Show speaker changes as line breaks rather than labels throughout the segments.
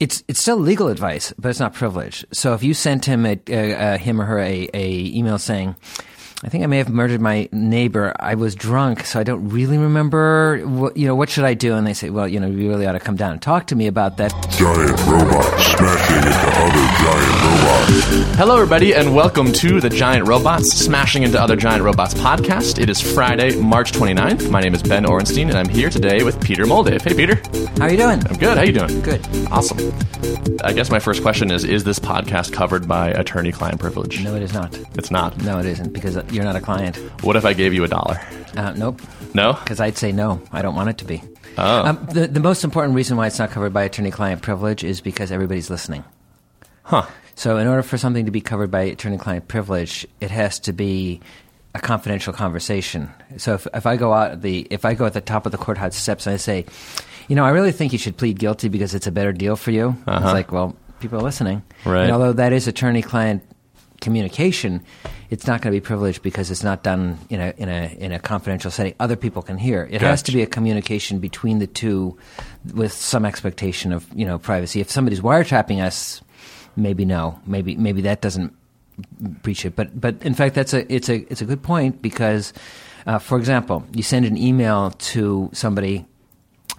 it's it's still legal advice, but it's not privilege. So if you sent him a, a, a him or her a, a email saying, I think I may have murdered my neighbor. I was drunk, so I don't really remember. What, you know, what should I do? And they say, well, you know, you really ought to come down and talk to me about that.
Giant robots smashing into other giant robots.
Hello, everybody, and welcome to the Giant Robots Smashing into Other Giant Robots podcast. It is Friday, March 29th. My name is Ben Orenstein, and I'm here today with Peter Moldave. Hey, Peter.
How are you doing?
I'm good. How are you doing?
Good.
Awesome. I guess my first question is: Is this podcast covered by attorney-client privilege?
No, it is not.
It's not.
No, it isn't because you're not a client.
What if I gave you a dollar?
Uh, nope.
No.
Because I'd say no. I don't want it to be.
Oh.
Um, the the most important reason why it's not covered by attorney-client privilege is because everybody's listening.
Huh.
So, in order for something to be covered by attorney-client privilege, it has to be a confidential conversation. So, if, if I go out the if I go at the top of the courthouse steps and I say, you know, I really think you should plead guilty because it's a better deal for you,
Uh-huh.
it's like, well, people are listening.
Right.
And although that is attorney-client communication, it's not going to be privileged because it's not done in a in a in a confidential setting. Other people can hear. It has to be a communication between the two, with some expectation of you know privacy. If somebody's wiretapping us, maybe no, maybe maybe that doesn't breach it. But but in fact, that's a it's a it's a good point because, uh, for example, you send an email to somebody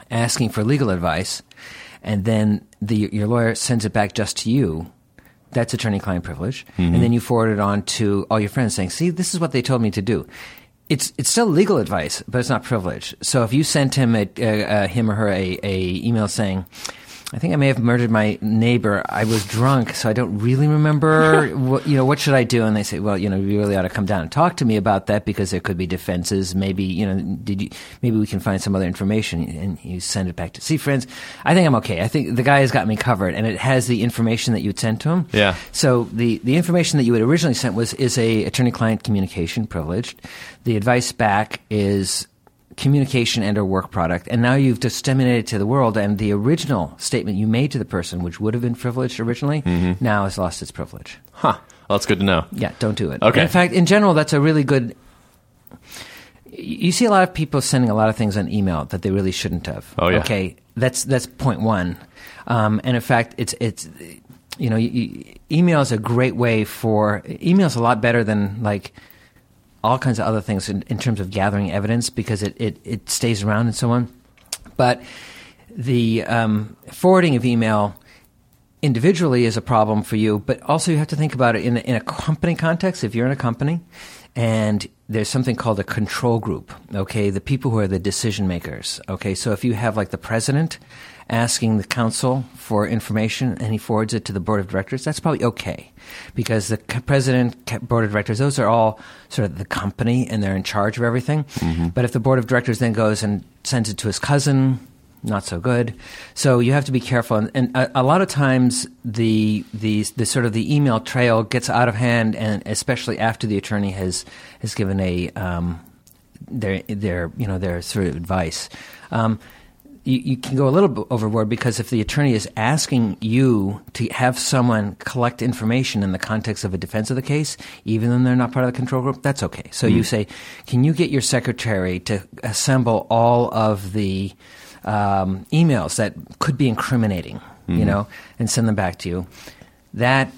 asking for legal advice, and then the, your lawyer sends it back just to you. That's attorney-client privilege, mm-hmm. and then you forward it on to all your friends, saying, "See, this is what they told me to do." It's it's still legal advice, but it's not privilege. So if you sent him a, a, a him or her a, a email saying, I think I may have murdered my neighbor. I was drunk, so I don't really remember. what, you know, what should I do? And they say, well, you know, you really ought to come down and talk to me about that because there could be defenses. Maybe, you know, did you? Maybe we can find some other information. And you send it back to see friends. I think I'm okay. I think the guy has got me covered, and it has the information that you sent to him.
Yeah.
So the the information that you had originally sent was is a attorney-client communication privileged. The advice back is communication and or work product and now you've disseminated to the world and the original statement you made to the person which would have been privileged originally
Mm-hmm.
now has lost its privilege
Huh. Well, that's good to know.
yeah don't do it
Okay.
in fact in general that's a really good you see a lot of people sending a lot of things on email that they really shouldn't have
Oh, yeah.
okay that's that's point one um, and in fact it's it's you know email is a great way for email is a lot better than like all kinds of other things in, in terms of gathering evidence because it, it, it stays around and so on. But the um, forwarding of email individually is a problem for you, but also you have to think about it in in a company context. If you're in a company and there's something called a control group, okay, the people who are the decision makers, okay, so if you have like the president asking the counsel for information and he forwards it to the board of directors, that's probably okay because the president, board of directors, those are all sort of the company and they're in charge of everything. But if the board of directors then goes and sends it to his cousin, not so good. So you have to be careful, and, and a, a lot of times the, the the sort of the email trail gets out of hand, and especially after the attorney has has given a um, their their you know their sort of advice. Um, you, you can go a little bit overboard because if the attorney is asking you to have someone collect information in the context of a defense of the case, even though they're not part of the control group, that's okay. So you say, can you get your secretary to assemble all of the um, emails that could be incriminating, you know, and send them back to you? That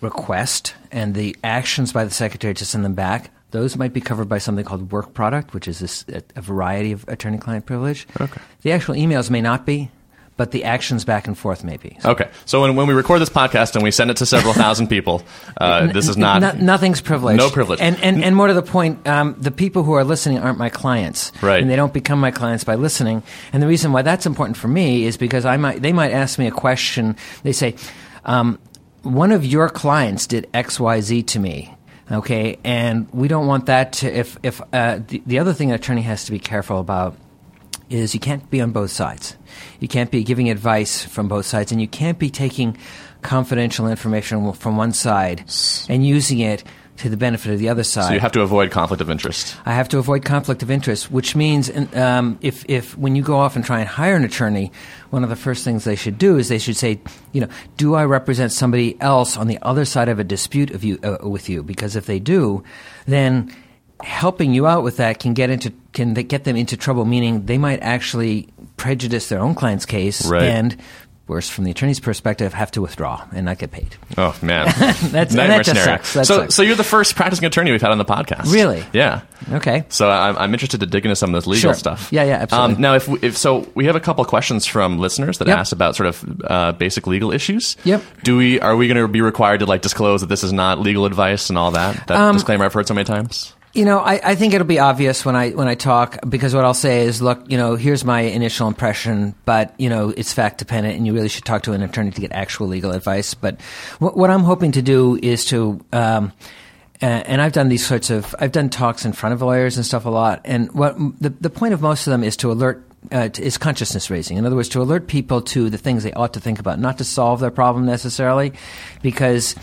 request and the actions by the secretary to send them back, those might be covered by something called work product, which is this, a, a variety of attorney-client privilege.
Okay.
The actual emails may not be, but the actions back and forth may be. So
Okay. So when, when we record this podcast and we send it to several thousand people, uh, this is not.
No- nothing's privileged.
No privilege.
And, and, and more to the point, um, the people who are listening aren't my clients.
Right.
And they don't become my clients by listening. And the reason why that's important for me is because I might, they might ask me a question. They say, um, one of your clients did X, Y, Z to me. Okay. And we don't want that to, if, if, uh, the, the other thing an attorney has to be careful about is you can't be on both sides. You can't be giving advice from both sides, and you can't be taking confidential information from one side and using it to the benefit of the other side.
so you have to avoid conflict of interest.
I have to avoid conflict of interest, which means um, if, if when you go off and try and hire an attorney, one of the first things they should do is they should say, you know, do I represent somebody else on the other side of a dispute of you, uh, with you? Because if they do, then helping you out with that can get into can they get them into trouble. Meaning they might actually prejudice their own client's case
Right.
and worse from the attorney's perspective, have to withdraw and not get paid.
Oh man,
That's-
Nightmare
that just
scenario.
sucks. That
so,
sucks.
so you're the first practicing attorney we've had on the podcast.
Really?
Yeah.
Okay.
So I'm, I'm interested to dig into some of this legal
Sure.
stuff.
Yeah, yeah, absolutely.
Um, now, if, we, if so, we have a couple questions from listeners that
Yep.
ask about sort of uh, basic legal issues.
Yep.
Do we are we going to be required to like disclose that this is not legal advice and all that? That
Um,
disclaimer I've heard so many times.
You know, I, I think it'll be obvious when I when I talk because what I'll say is, look, you know, here's my initial impression, but you know, it's fact dependent, and you really should talk to an attorney to get actual legal advice. But what, what I'm hoping to do is to. Um, and I've done these sorts of I've done talks in front of lawyers and stuff a lot. And what the the point of most of them is to alert uh, is consciousness raising. In other words, to alert people to the things they ought to think about, not to solve their problem necessarily, because.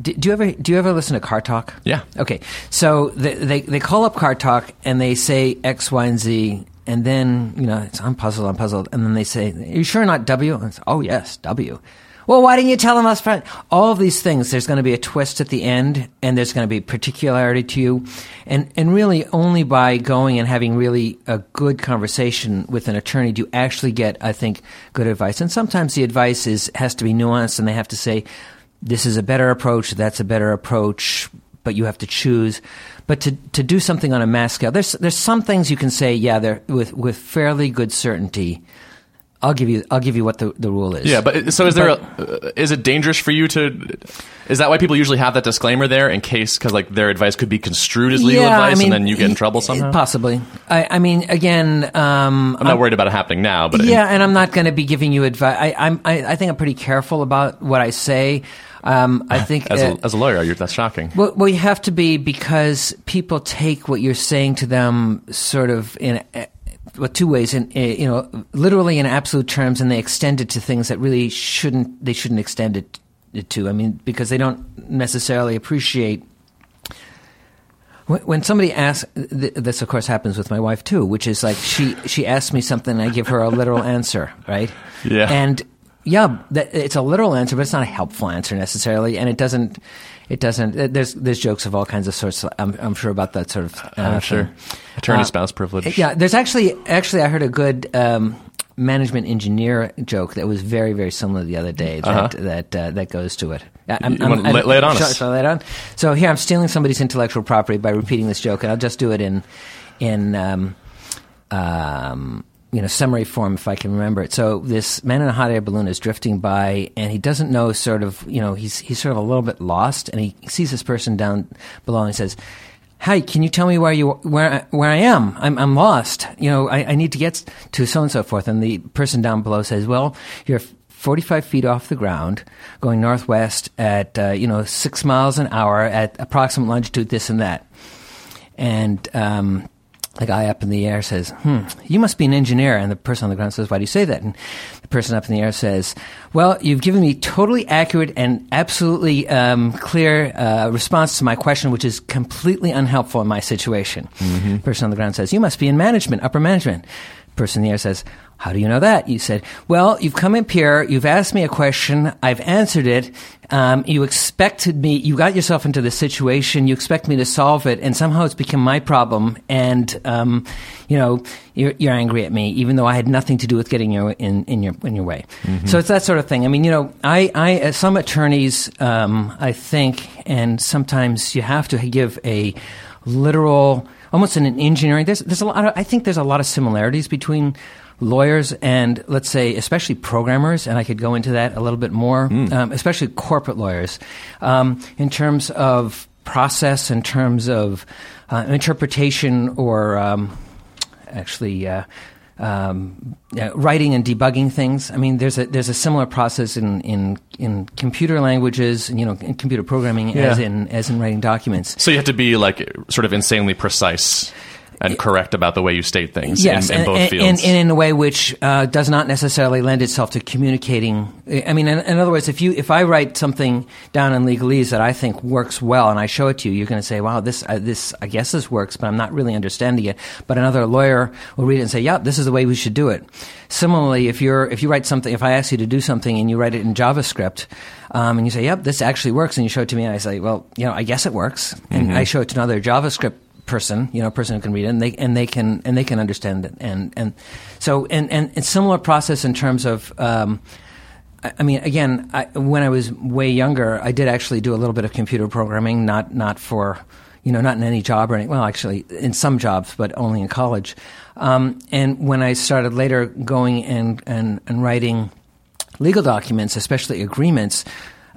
Do, do you ever do you ever listen to Car Talk?
Yeah.
Okay. So they, they they call up Car Talk and they say X, Y, and Z, and then you know it's, I'm puzzled, I'm puzzled, and then they say, "Are you sure not W?" And it's, oh yes, W. Well, why didn't you tell them us? front? All of these things. There's going to be a twist at the end, and there's going to be particularity to you, and and really only by going and having really a good conversation with an attorney do you actually get, I think, good advice. And sometimes the advice is has to be nuanced, and they have to say, this is a better approach, that's a better approach, but you have to choose. But to, to do something on a mass scale, there's there's some things you can say, yeah, with with fairly good certainty. I'll give you I'll give you what the, the rule is.
Yeah, but so is there? A, uh, is it dangerous for you to? Is that why people usually have that disclaimer there in case because like their advice could be construed as legal
yeah, I
advice
mean,
and then you get in trouble somehow?
Possibly. I, I mean, again, um,
I'm not worried about it happening now, but
yeah, and I'm not going to be giving you advice. I, I'm I, I think I'm pretty careful about what I say. Um, I think
as,
uh,
a, as a lawyer, that's shocking.
Well, well, you have to be because people take what you're saying to them sort of in uh, well, two ways, in uh, you know, literally in absolute terms, and they extend it to things that really shouldn't. They shouldn't extend it, to. I mean, because they don't necessarily appreciate. When when somebody asks, this of course happens with my wife too, which is like she she asks me something, and I give her a literal answer, right?
Yeah.
And yeah, that, it's a literal answer, but it's not a helpful answer necessarily, and it doesn't. It doesn't. uh, There's there's jokes of all kinds of sorts. I'm, I'm sure about that sort of. Uh,
I'm sure. Attorney
Uh,
spouse privilege.
Yeah, there's actually actually I heard a good um, management engineer joke that was very very similar the other day that
Uh-huh.
that uh, that goes to it. I-
You wanna lay- lay it on
shall,
us.
shall I lay it on? So here I'm stealing somebody's intellectual property by repeating this joke, and I'll just do it in in um, um, you know summary form if I can remember it. So this man in a hot air balloon is drifting by, and he doesn't know sort of you know he's he's sort of a little bit lost, and he sees this person down below, and he says. Hi, can you tell me where you where where I am? I'm I'm lost. You know, I, I need to get to so and so forth. And the person down below says, "Well, you're 45 feet off the ground, going northwest at uh, you know six miles an hour at approximate longitude, this and that." And um, the guy up in the air says, "Hmm, you must be an engineer." And the person on the ground says, "Why do you say that?" And the person up in the air says, "Well, you've given me totally accurate and absolutely um, clear uh, response to my question, which is completely unhelpful in my situation." The person on the ground says, "You must be in management, upper management." The Person in the air says, How do you know that? You said, Well, you've come up here, you've asked me a question, I've answered it. Um, you expected me, you got yourself into this situation, you expect me to solve it, and somehow it's become my problem, and, um, you know, you're, you're angry at me, even though I had nothing to do with getting you in, in, your, in your way. So it's that sort of thing. I mean, you know, I, I uh, some attorneys, um, I think, and sometimes you have to give a literal, almost in an engineering. There's there's a lot. Of, I think there's a lot of similarities between lawyers and let's say especially programmers, and I could go into that a little bit more, um, especially corporate lawyers, um, in terms of process, in terms of uh, interpretation, or um, actually. Uh, um, uh, writing and debugging things. I mean, there's a there's a similar process in, in, in computer languages, and you know, in computer programming as in as in writing documents.
So you have to be like sort of insanely precise and correct about the way you state things
Yes,
in, in both
and,
fields.
and, and in a way which uh, does not necessarily lend itself to communicating. I mean, in, in other words, if you if I write something down in legalese that I think works well and I show it to you, you're going to say, "Wow, this uh, this I guess this works," but I'm not really understanding it. But another lawyer will read it and say, "Yeah, this is the way we should do it." Similarly, if you're if you write something, if I ask you to do something and you write it in JavaScript, um, and you say, "Yep, this actually works," and you show it to me, and I say, "Well, you know, I guess it works," and I show it to another JavaScript person, you know, a person who can read it, and they and they can and they can understand it, and and so and and it's similar process in terms of. Um, I I mean, again, I, when I was way younger, I did actually do a little bit of computer programming, not not for, you know, not in any job or any. Well, actually, in some jobs, but only in college. Um, and when I started later going and and, and writing legal documents, especially agreements.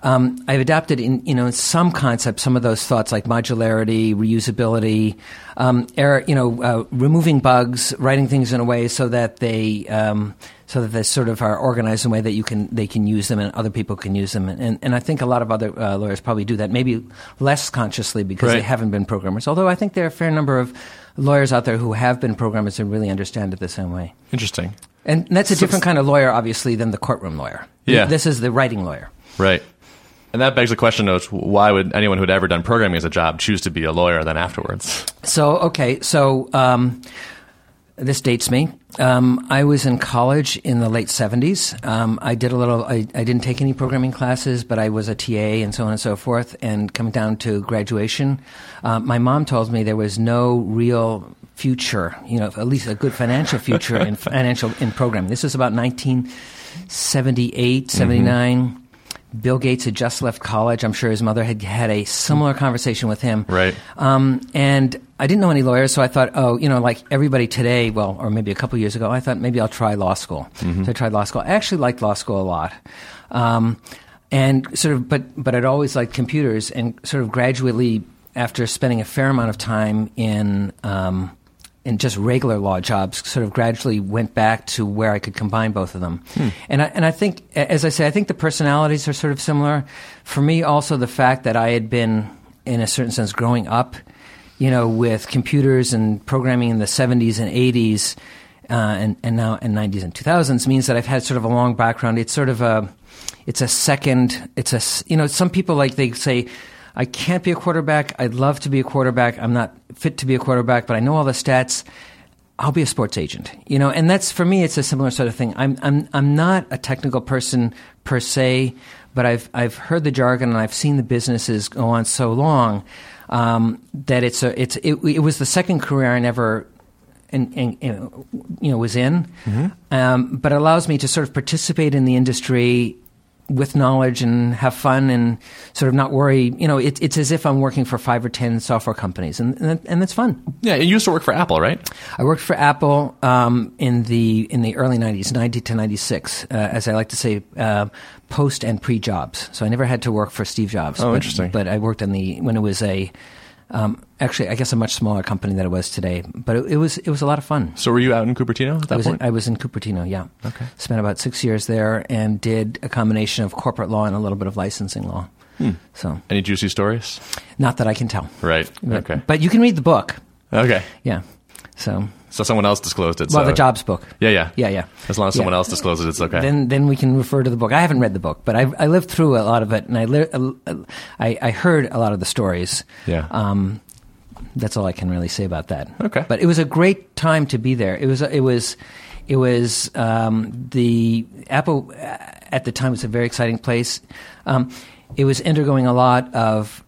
Um, I've adapted in you know in some concepts some of those thoughts like modularity, reusability, um, error, you know, uh, removing bugs, writing things in a way so that they um, so that they sort of are organized in a way that you can they can use them and other people can use them and and I think a lot of other uh, lawyers probably do that maybe less consciously because they haven't been programmers. Although I think there are a fair number of lawyers out there who have been programmers and really understand it the same way.
Interesting.
And that's a different kind of lawyer, obviously, than the courtroom lawyer.
Yeah.
This is the writing lawyer.
Right. And that begs the question of why would anyone who had ever done programming as a job choose to be a lawyer then afterwards?
So, okay, so um, this dates me. Um, I was in college in the late 70s. Um, I did a little, I, I didn't take any programming classes, but I was a TA and so on and so forth. And coming down to graduation, uh, my mom told me there was no real future, you know, at least a good financial future in financial in programming. This was about 1978, 79. Bill Gates had just left college. I'm sure his mother had had a similar conversation with him.
Right.
Um, and I didn't know any lawyers, so I thought, oh, you know, like everybody today, well, or maybe a couple years ago, I thought maybe I'll try law school. So I tried law school. I actually liked law school a lot. Um, and sort of, but, but I'd always liked computers and sort of gradually, after spending a fair amount of time in, um, in just regular law jobs, sort of gradually went back to where I could combine both of them. And I, and I think, as I say, I think the personalities are sort of similar. For me, also the fact that I had been, in a certain sense, growing up, you know, with computers and programming in the 70s and 80s, uh, and, and now in 90s and 2000s means that I've had sort of a long background. It's sort of a, it's a second, it's a, you know, some people like they say, I can't be a quarterback. I'd love to be a quarterback. I'm not fit to be a quarterback, but I know all the stats. I'll be a sports agent, you know, and that's for me. It's a similar sort of thing. I'm I'm I'm not a technical person per se, but I've I've heard the jargon and I've seen the businesses go on so long um, that it's a it's it, it was the second career I never and, and you know was in, um, but it allows me to sort of participate in the industry with knowledge and have fun and sort of not worry. You know, it, it's as if I'm working for five or ten software companies, and and, and that's fun.
Yeah, you used to work for Apple, right?
I worked for Apple um, in the in the early '90s, '90 to '96, uh, as I like to say, uh, post and pre Jobs. So I never had to work for Steve Jobs.
Oh,
but,
interesting.
But I worked on the when it was a um, actually, I guess a much smaller company than it was today. But it, it was it was a lot of fun.
So were you out in Cupertino at that
I was, in,
point?
I was in Cupertino, yeah.
Okay.
Spent about six years there and did a combination of corporate law and a little bit of licensing law.
Hmm.
So,
Any juicy stories?
not that I can tell.
Right.
But,
Okay.
But you can read the book.
Okay.
Yeah. So,
So someone else disclosed it.
well,
so
the Jobs book.
Yeah, yeah,
Yeah, yeah.
As long as
Yeah.
someone else discloses, it's okay.
Then, then we can refer to the book. I haven't read the book, but I, I lived through a lot of it, and I, li- I, I heard a lot of the stories.
yeah.
Um, that's all I can really say about that.
Okay.
But it was a great time to be there. It was. It was. It was um, the Apple uh, at the time was a very exciting place. Um, it was undergoing a lot of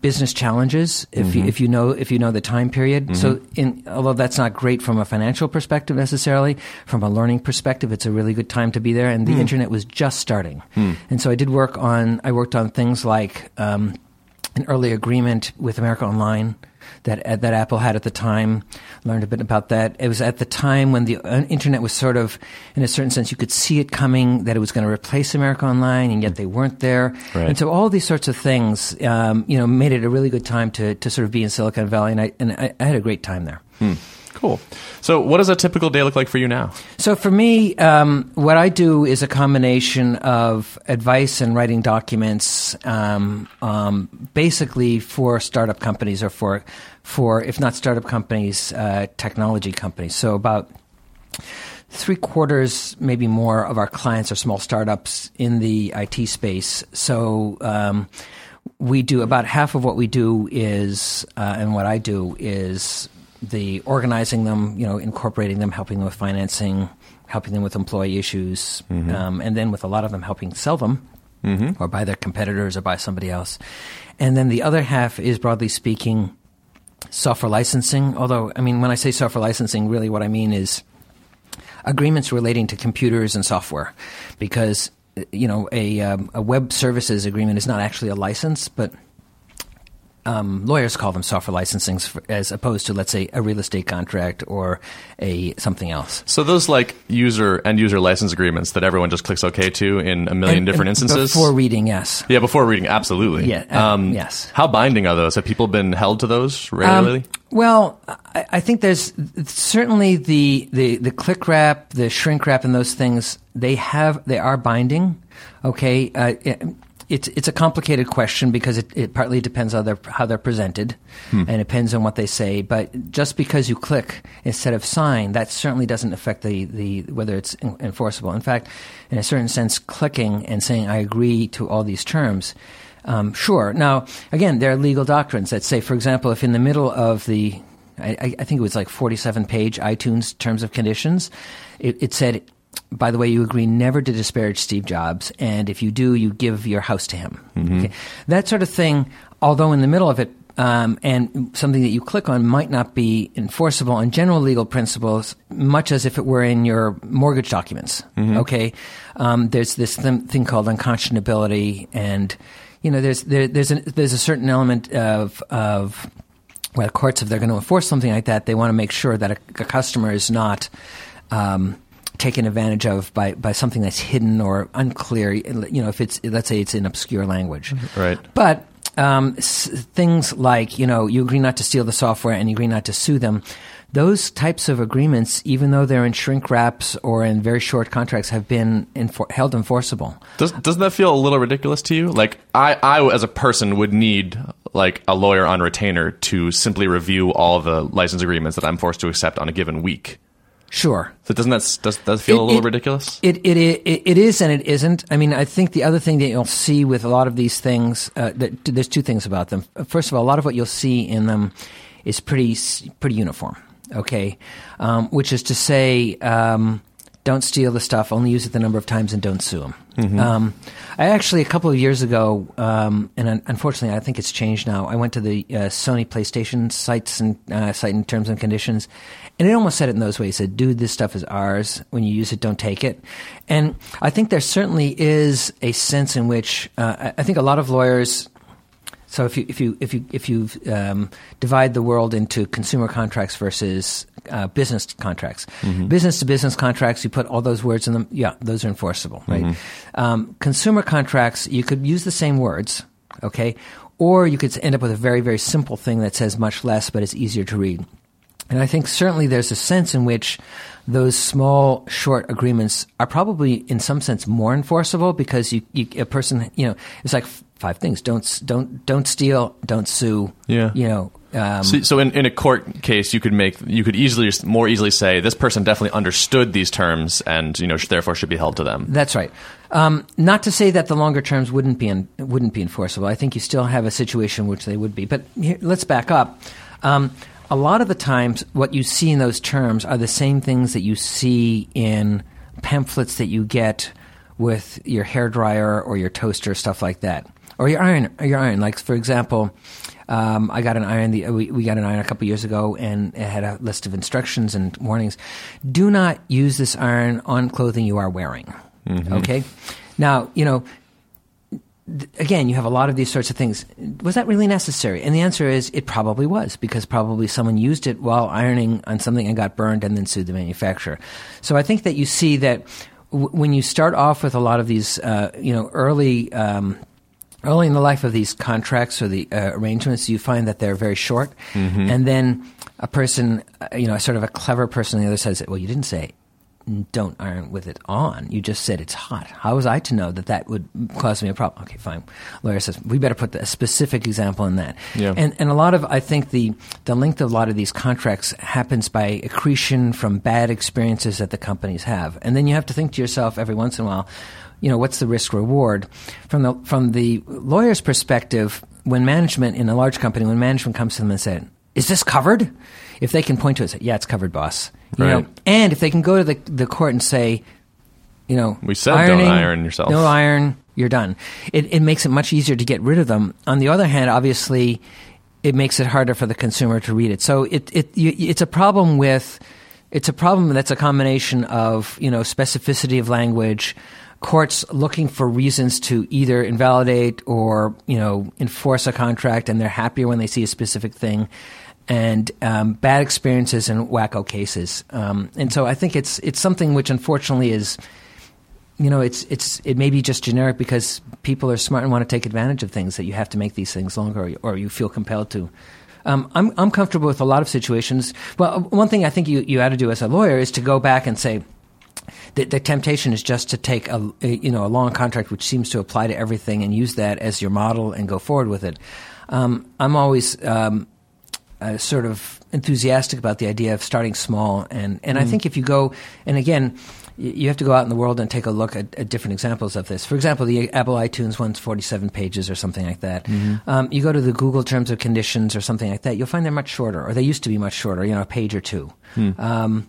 business challenges. If you, mm-hmm. if you know if you know the time period. Mm-hmm. So, in, although that's not great from a financial perspective necessarily, from a learning perspective, it's a really good time to be there. And the hmm. internet was just starting. Hmm. And so I did work on. I worked on things like. Um, an early agreement with America Online that uh, that Apple had at the time. Learned a bit about that. It was at the time when the uh, internet was sort of, in a certain sense, you could see it coming that it was going to replace America Online, and yet they weren't there.
Right.
And so all these sorts of things, um, you know, made it a really good time to to sort of be in Silicon Valley, and I and I, I had a great time there.
Cool. So what does a typical day look like for you now?
So for me, um, what I do is a combination of advice and writing documents, um, um, basically for startup companies or for, for if not startup companies, uh, technology companies. So about three quarters, maybe more, of our clients are small startups in the IT space. So um, we do about half of what we do is, uh, and what I do is the organizing them, you know, incorporating them, helping them with financing, helping them with employee issues, um, and then with a lot of them helping sell them or buy their competitors or buy somebody else. And then the other half is broadly speaking software licensing. Although, I mean, when I say software licensing, really what I mean is agreements relating to computers and software because you know, a, um, a web services agreement is not actually a license, but um, lawyers call them software licensing as opposed to, let's say, a real estate contract or a something else.
So those like user end user license agreements that everyone just clicks OK to in a million
And-
different instances.
Before reading, yes.
yeah, before reading, absolutely.
Yeah, uh, yes.
How binding are those? Have people been held to those
Um,
regularly?
well, I, I think there's certainly the, the, the click wrap, the shrink wrap, and those things. They have they are binding. Okay, uh, it's it's a complicated question because it, it partly depends how they're how they're presented, and it depends on what they say. But just because you click instead of sign, that certainly doesn't affect the, the whether it's en- enforceable. In fact, in a certain sense, clicking and saying I agree to all these terms um, sure. Now, again, there are legal doctrines that say, for example, if in the middle of the, I, I- I think it was like 47 page iTunes terms of conditions, it, it said, by the way, you agree never to disparage Steve Jobs, and if you do, you give your house to him. Okay. That sort of thing, although in the middle of it, um, and something that you click on might not be enforceable on general legal principles, much as if it were in your mortgage documents. Okay, um, there's this th- thing called unconscionability, and you know, there's there, there's a, there's a certain element of of well, courts, if they're going to enforce something like that, they want to make sure that a, a customer is not um, taken advantage of by, by something that's hidden or unclear. You know, if it's let's say it's in obscure language,
Right.
But um, s- things like you know you agree not to steal the software and you agree not to sue them. Those types of agreements, even though they're in shrink wraps or in very short contracts, have been enfor- held enforceable.
Does, doesn't that feel a little ridiculous to you? Like, I, I, as a person, would need like a lawyer on retainer to simply review all the license agreements that I'm forced to accept on a given week.
Sure.
So doesn't that does that feel
It-
a little
it-
ridiculous?
It, it, it, it is and it isn't. I mean, I think the other thing that you'll see with a lot of these things, uh, that, there's two things about them. First of all, a lot of what you'll see in them is pretty pretty uniform. Okay, um, which is to say, um, don't steal the stuff. Only use it the number of times and don't sue them. Um, I actually a couple of years ago, um, and un- unfortunately, I think it's changed now. I went to the uh, Sony PlayStation sites and uh, site in terms and conditions, and it almost said it in those ways: "Said, dude, this stuff is ours. When you use it, don't take it." And I think there certainly is a sense in which uh, I think a lot of lawyers so if you if you if you if you um, divide the world into consumer contracts versus uh, business contracts, business to business contracts, you put all those words in them. Yeah, those are enforceable, right? Um, consumer contracts, you could use the same words, okay, or you could end up with a very very simple thing that says much less, but it's easier to read. And I think certainly there's a sense in which those small, short agreements are probably, in some sense, more enforceable because you, you a person, you know, it's like five things: don't don't don't steal, don't sue.
Yeah.
You know. Um,
So, so in, in a court case, you could make you could easily more easily say this person definitely understood these terms and you know sh- therefore should be held to them.
That's right. Um, not to say that the longer terms wouldn't be in, wouldn't be enforceable. I think you still have a situation in which they would be. But here, let's back up. Um, a lot of the times, what you see in those terms are the same things that you see in pamphlets that you get with your hair dryer or your toaster, stuff like that, or your iron. Or your iron, like for example. Um, I got an iron. The, we, we got an iron a couple years ago, and it had a list of instructions and warnings. Do not use this iron on clothing you are wearing. Okay. Now, you know, again, you have a lot of these sorts of things. Was that really necessary? And the answer is it probably was because probably someone used it while ironing on something and got burned and then sued the manufacturer. So I think that you see that w- when you start off with a lot of these, uh, you know, early. Um, Early in the life of these contracts or the uh, arrangements, you find that they're very short, and then a person, uh, you know, sort of a clever person on the other side says, "Well, you didn't say don't iron with it on. You just said it's hot. How was I to know that that would cause me a problem? Okay, fine. Lawyer says we better put the, a specific example in that.
Yeah.
And and a lot of I think the the length of a lot of these contracts happens by accretion from bad experiences that the companies have, and then you have to think to yourself every once in a while. You know what's the risk reward from the from the lawyer's perspective? When management in a large company, when management comes to them and said, "Is this covered?" If they can point to it, say, "Yeah, it's covered, boss." You know, and if they can go to the, the court and say, you know,
We said don't iron yourself.
No iron, you're done. It, it makes it much easier to get rid of them. On the other hand, obviously, it makes it harder for the consumer to read it. So it, it you, it's a problem with it's a problem that's a combination of you know specificity of language, courts looking for reasons to either invalidate or you know enforce a contract, and they're happier when they see a specific thing. And um, bad experiences and wacko cases, um, and so I think it's it's something which unfortunately is you know, it's it's it may be just generic because people are smart and want to take advantage of things that you have to make these things longer, or, or you feel compelled to. Um, I'm I'm comfortable with a lot of situations. Well, one thing I think you you ought to do as a lawyer is to go back and say. The, the temptation is just to take a, a you know a long contract which seems to apply to everything and use that as your model and go forward with it. Um, I'm always um, uh, sort of enthusiastic about the idea of starting small, and and I think if you go and again, you have to go out in the world and take a look at, at different examples of this. For example, the Apple iTunes one's 47 pages or something like that. Um, you go to the Google Terms of Conditions or something like that, you'll find they're much shorter, or they used to be much shorter, you know, a page or two. Um,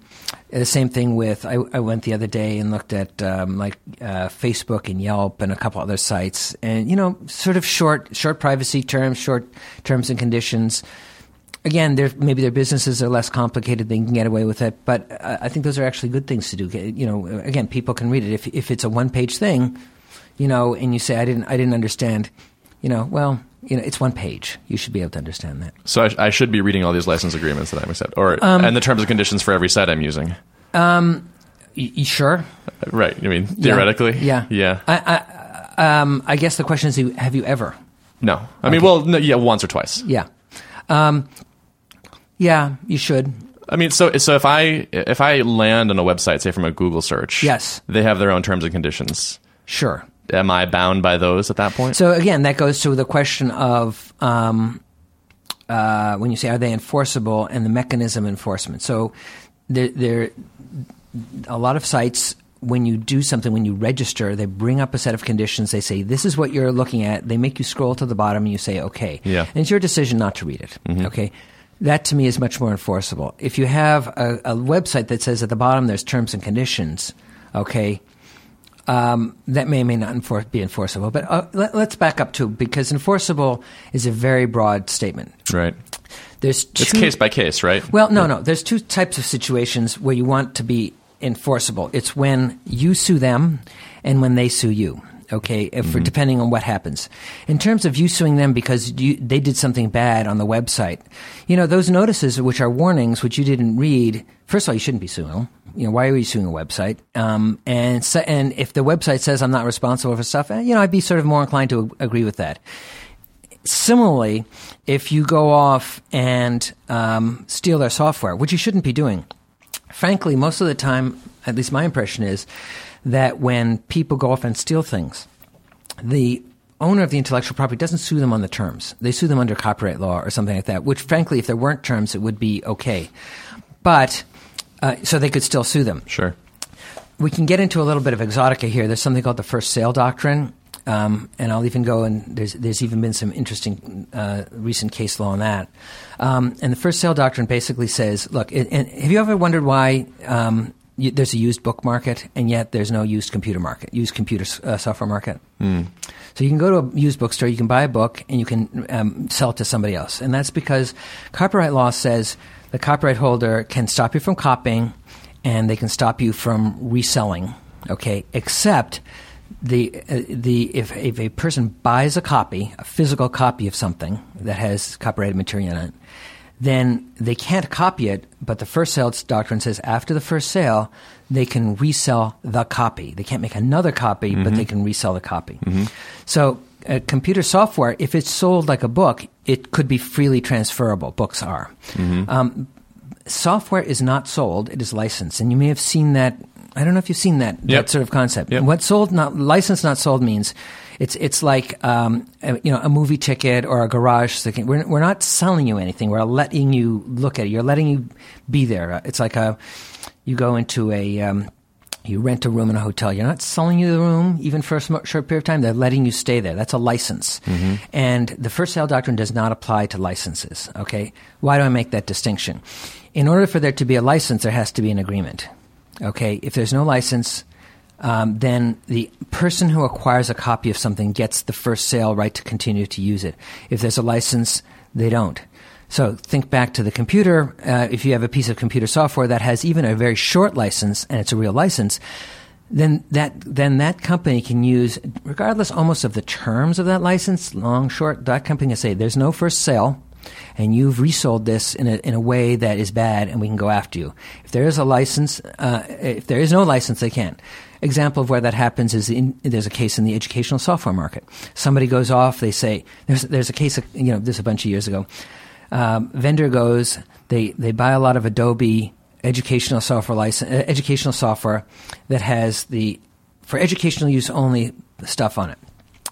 the same thing with, I, I went the other day and looked at um, like uh, Facebook and Yelp and a couple other sites, and, you know, sort of short, short privacy terms, short terms and conditions again, maybe their businesses are less complicated; they can get away with it. But uh, I think those are actually good things to do. You know, again, people can read it. If if it's a one page thing, you know, and you say I didn't I didn't understand, you know, well, you know, it's one page. You should be able to understand that.
So I, I should be reading all these license agreements that I'm accept, or
Um,
and the terms and conditions for every site I'm using.
Y- you sure?
Right. I mean, theoretically.
Yeah.
Yeah.
I, I, um, I guess the question is, have you ever?
no. I mean, well, no, yeah, once or twice.
Yeah. Um, yeah, you should.
I mean, so so if I if I land on a website, say from a Google search,
Yes.
they have their own terms and conditions.
Sure.
Am I bound by those at that point?
So again, that goes to the question of um, uh, when you say are they enforceable and the mechanism enforcement. So there, there a lot of sites when you do something when you register they bring up a set of conditions they say this is what you're looking at they make you scroll to the bottom and you say okay
Yeah.
and it's your decision not to read it okay that to me is much more enforceable if you have a, a website that says at the bottom there's terms and conditions okay um, that may or may not be enforceable. But uh, let, let's back up to because enforceable is a very broad statement.
right.
There's two,
It's case by case, right?
Well, no, no. There's two types of situations where you want to be enforceable. It's when you sue them and when they sue you. Okay, if for, depending on what happens. In terms of you suing them because you, they did something bad on the website, you know those notices, which are warnings, which you didn't read. First of all, you shouldn't be suing them. You know why are you suing a website? Um, and so, and if the website says I'm not responsible for stuff, eh, you know I'd be sort of more inclined to agree with that. Similarly, if you go off and um, steal their software, which you shouldn't be doing, frankly, most of the time, at least my impression is that when people go off and steal things, the owner of the intellectual property doesn't sue them on the terms. They sue them under copyright law or something like that, which, frankly, if there weren't terms, it would be okay. But, uh, so they could still sue them
Sure.
we can get into a little bit of exotica here. There's something called the first sale doctrine, um, and I'll even go and there's there's even been some interesting uh, recent case law on that. Um, and the first sale doctrine basically says, look, and have you ever wondered why? Um, you, there's a used book market, and yet there's no used computer market, used computer uh, software market. So you can go to a used bookstore, you can buy a book, and you can um, sell it to somebody else. And that's because copyright law says the copyright holder can stop you from copying, and they can stop you from reselling. Okay, except the uh, the if if a person buys a copy, a physical copy of something that has copyrighted material in it, then they can't copy it. But the first sale doctrine says after the first sale, they can resell the copy. They can't make another copy, but they can resell the copy. So. Uh, computer software, if it's sold like a book, it could be freely transferable. Books are. Um, software is not sold; it is licensed, and you may have seen that. I don't know if you've seen that
Yep.
that sort of concept.
Yep.
What sold, not licensed, not sold means it's it's like um, a, you know a movie ticket or a garage ticket. We're we're not selling you anything. We're letting you look at it. You're letting you be there. Uh, It's like a you go into a um, you rent a room in a hotel. You're not selling you the room even for a sm- short period of time. They're letting you stay there. That's a license. And the first sale doctrine does not apply to licenses. Okay, why do I make that distinction? In order for there to be a license, there has to be an agreement. Okay, if there's no license, um, then the person who acquires a copy of something gets the first sale right to continue to use it. If there's a license, they don't. So think back to the computer. Uh, if you have a piece of computer software that has even a very short license and it's a real license, then that then that company can use, regardless almost of the terms of that license, long, short. That company can say, "There's no first sale." And you've resold this in a, in a way that is bad, and we can go after you. If there is a license, uh, if there is no license, they can't. Example of where that happens is in, there's a case in the educational software market. Somebody goes off, they say there's there's a case, of, you know, this a bunch of years ago. Um, vendor goes, they they buy a lot of Adobe educational software license, uh, educational software that has the for educational use only stuff on it.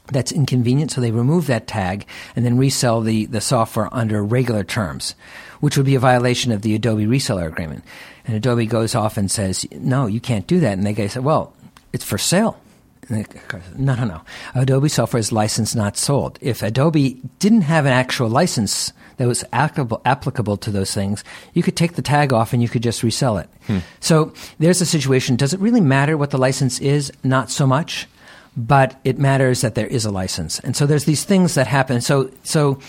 That's inconvenient, so they remove that tag and then resell the, the software under regular terms, which would be a violation of the Adobe reseller agreement. And Adobe goes off and says, "No, you can't do that." And they guy said, "Well, it's for sale." And no, no, no. Adobe software is licensed, not sold. If Adobe didn't have an actual license that was applicable, applicable to those things, you could take the tag off and you could just resell it. Hmm. So there's a situation. Does it really matter what the license is? Not so much, but it matters that there is a license. And so there's these things that happen. So, so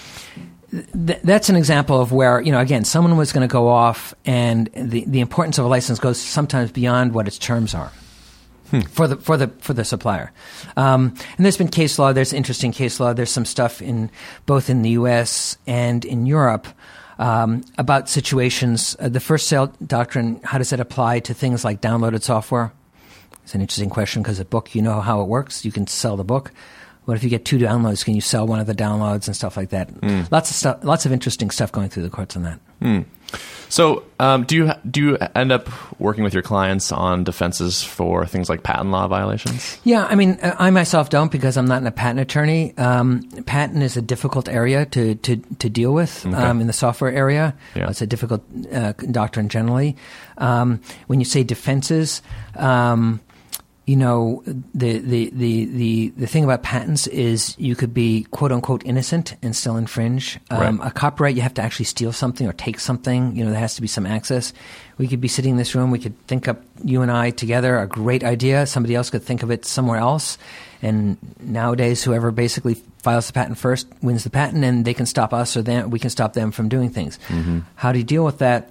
th- that's an example of where, you know, again, someone was going to go off and the, the importance of a license goes sometimes beyond what its terms are. Hmm. For the for the for the supplier, um, and there's been case law. There's interesting case law. There's some stuff in both in the U.S. and in Europe um, about situations. Uh, the first sale doctrine. How does it apply to things like downloaded software? It's an interesting question because a book, you know how it works. You can sell the book. What if you get two downloads? Can you sell one of the downloads and stuff like that? Mm. Lots of stuff. Lots of interesting stuff going through the courts on that.
Mm. So, um, do you do you end up working with your clients on defenses for things like patent law violations?
Yeah, I mean, uh, I myself don't because I'm not a patent attorney. Um, patent is a difficult area to to, to deal with okay. um, in the software area. Yeah. It's a difficult uh, doctrine generally. Um, when you say defenses. Um, you know the, the the the the thing about patents is you could be quote unquote innocent and still infringe. Um, right. A copyright, you have to actually steal something or take something. You know, there has to be some access. We could be sitting in this room. We could think up you and I together a great idea. Somebody else could think of it somewhere else. And nowadays, whoever basically files the patent first wins the patent, and they can stop us or them. We can stop them from doing things. Mm-hmm. How do you deal with that?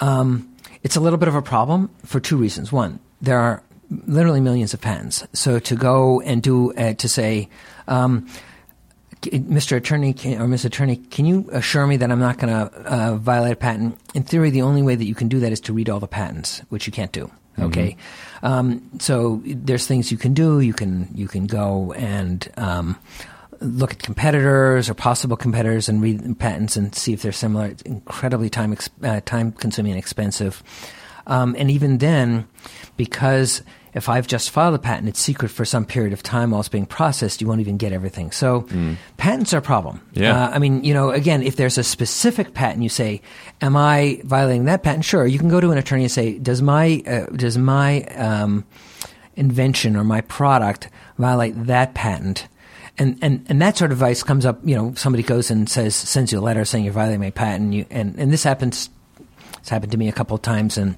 Um, it's a little bit of a problem for two reasons. One, there are literally millions of patents. So to go and do uh, to say, um, Mr. Attorney can, or Ms. Attorney, can you assure me that I'm not going to uh, violate a patent? In theory, the only way that you can do that is to read all the patents, which you can't do. Mm-hmm. Okay, mm-hmm. um, so there's things you can do. You can you can go and um, look at competitors or possible competitors and read patents and see if they're similar. It's incredibly time ex- uh, time consuming and expensive. Um, and even then, because if I've just filed a patent, it's secret for some period of time while it's being processed, you won't even get everything. So mm. patents are a problem.
Yeah.
Uh, I mean, you know, again, if there's a specific patent, you say, am I violating that patent? Sure. You can go to an attorney and say, does my, uh, does my, um, invention or my product violate that patent? And, and, and that sort of advice comes up, you know, somebody goes and says, sends you a letter saying you're violating my patent. You, and, and this happens, it's happened to me a couple of times and,